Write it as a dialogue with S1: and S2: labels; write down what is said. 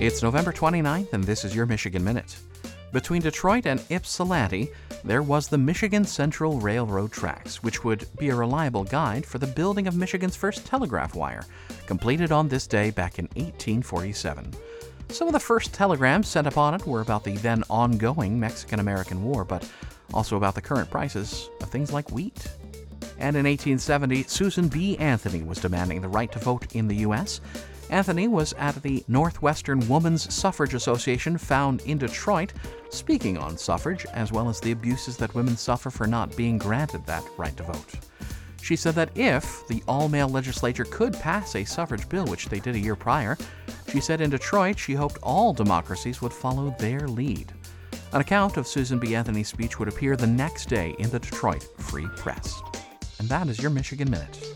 S1: It's November 29th, and this is your Michigan Minute. Between Detroit and Ypsilanti, there was the Michigan Central Railroad tracks, which would be a reliable guide for the building of Michigan's first telegraph wire, completed on this day back in 1847. Some of the first telegrams sent upon it were about the then ongoing Mexican American War, but also about the current prices of things like wheat. And in 1870, Susan B. Anthony was demanding the right to vote in the U.S. Anthony was at the Northwestern Woman's Suffrage Association found in Detroit, speaking on suffrage as well as the abuses that women suffer for not being granted that right to vote. She said that if the all male legislature could pass a suffrage bill, which they did a year prior, she said in Detroit she hoped all democracies would follow their lead. An account of Susan B. Anthony's speech would appear the next day in the Detroit Free Press. And that is your Michigan Minute.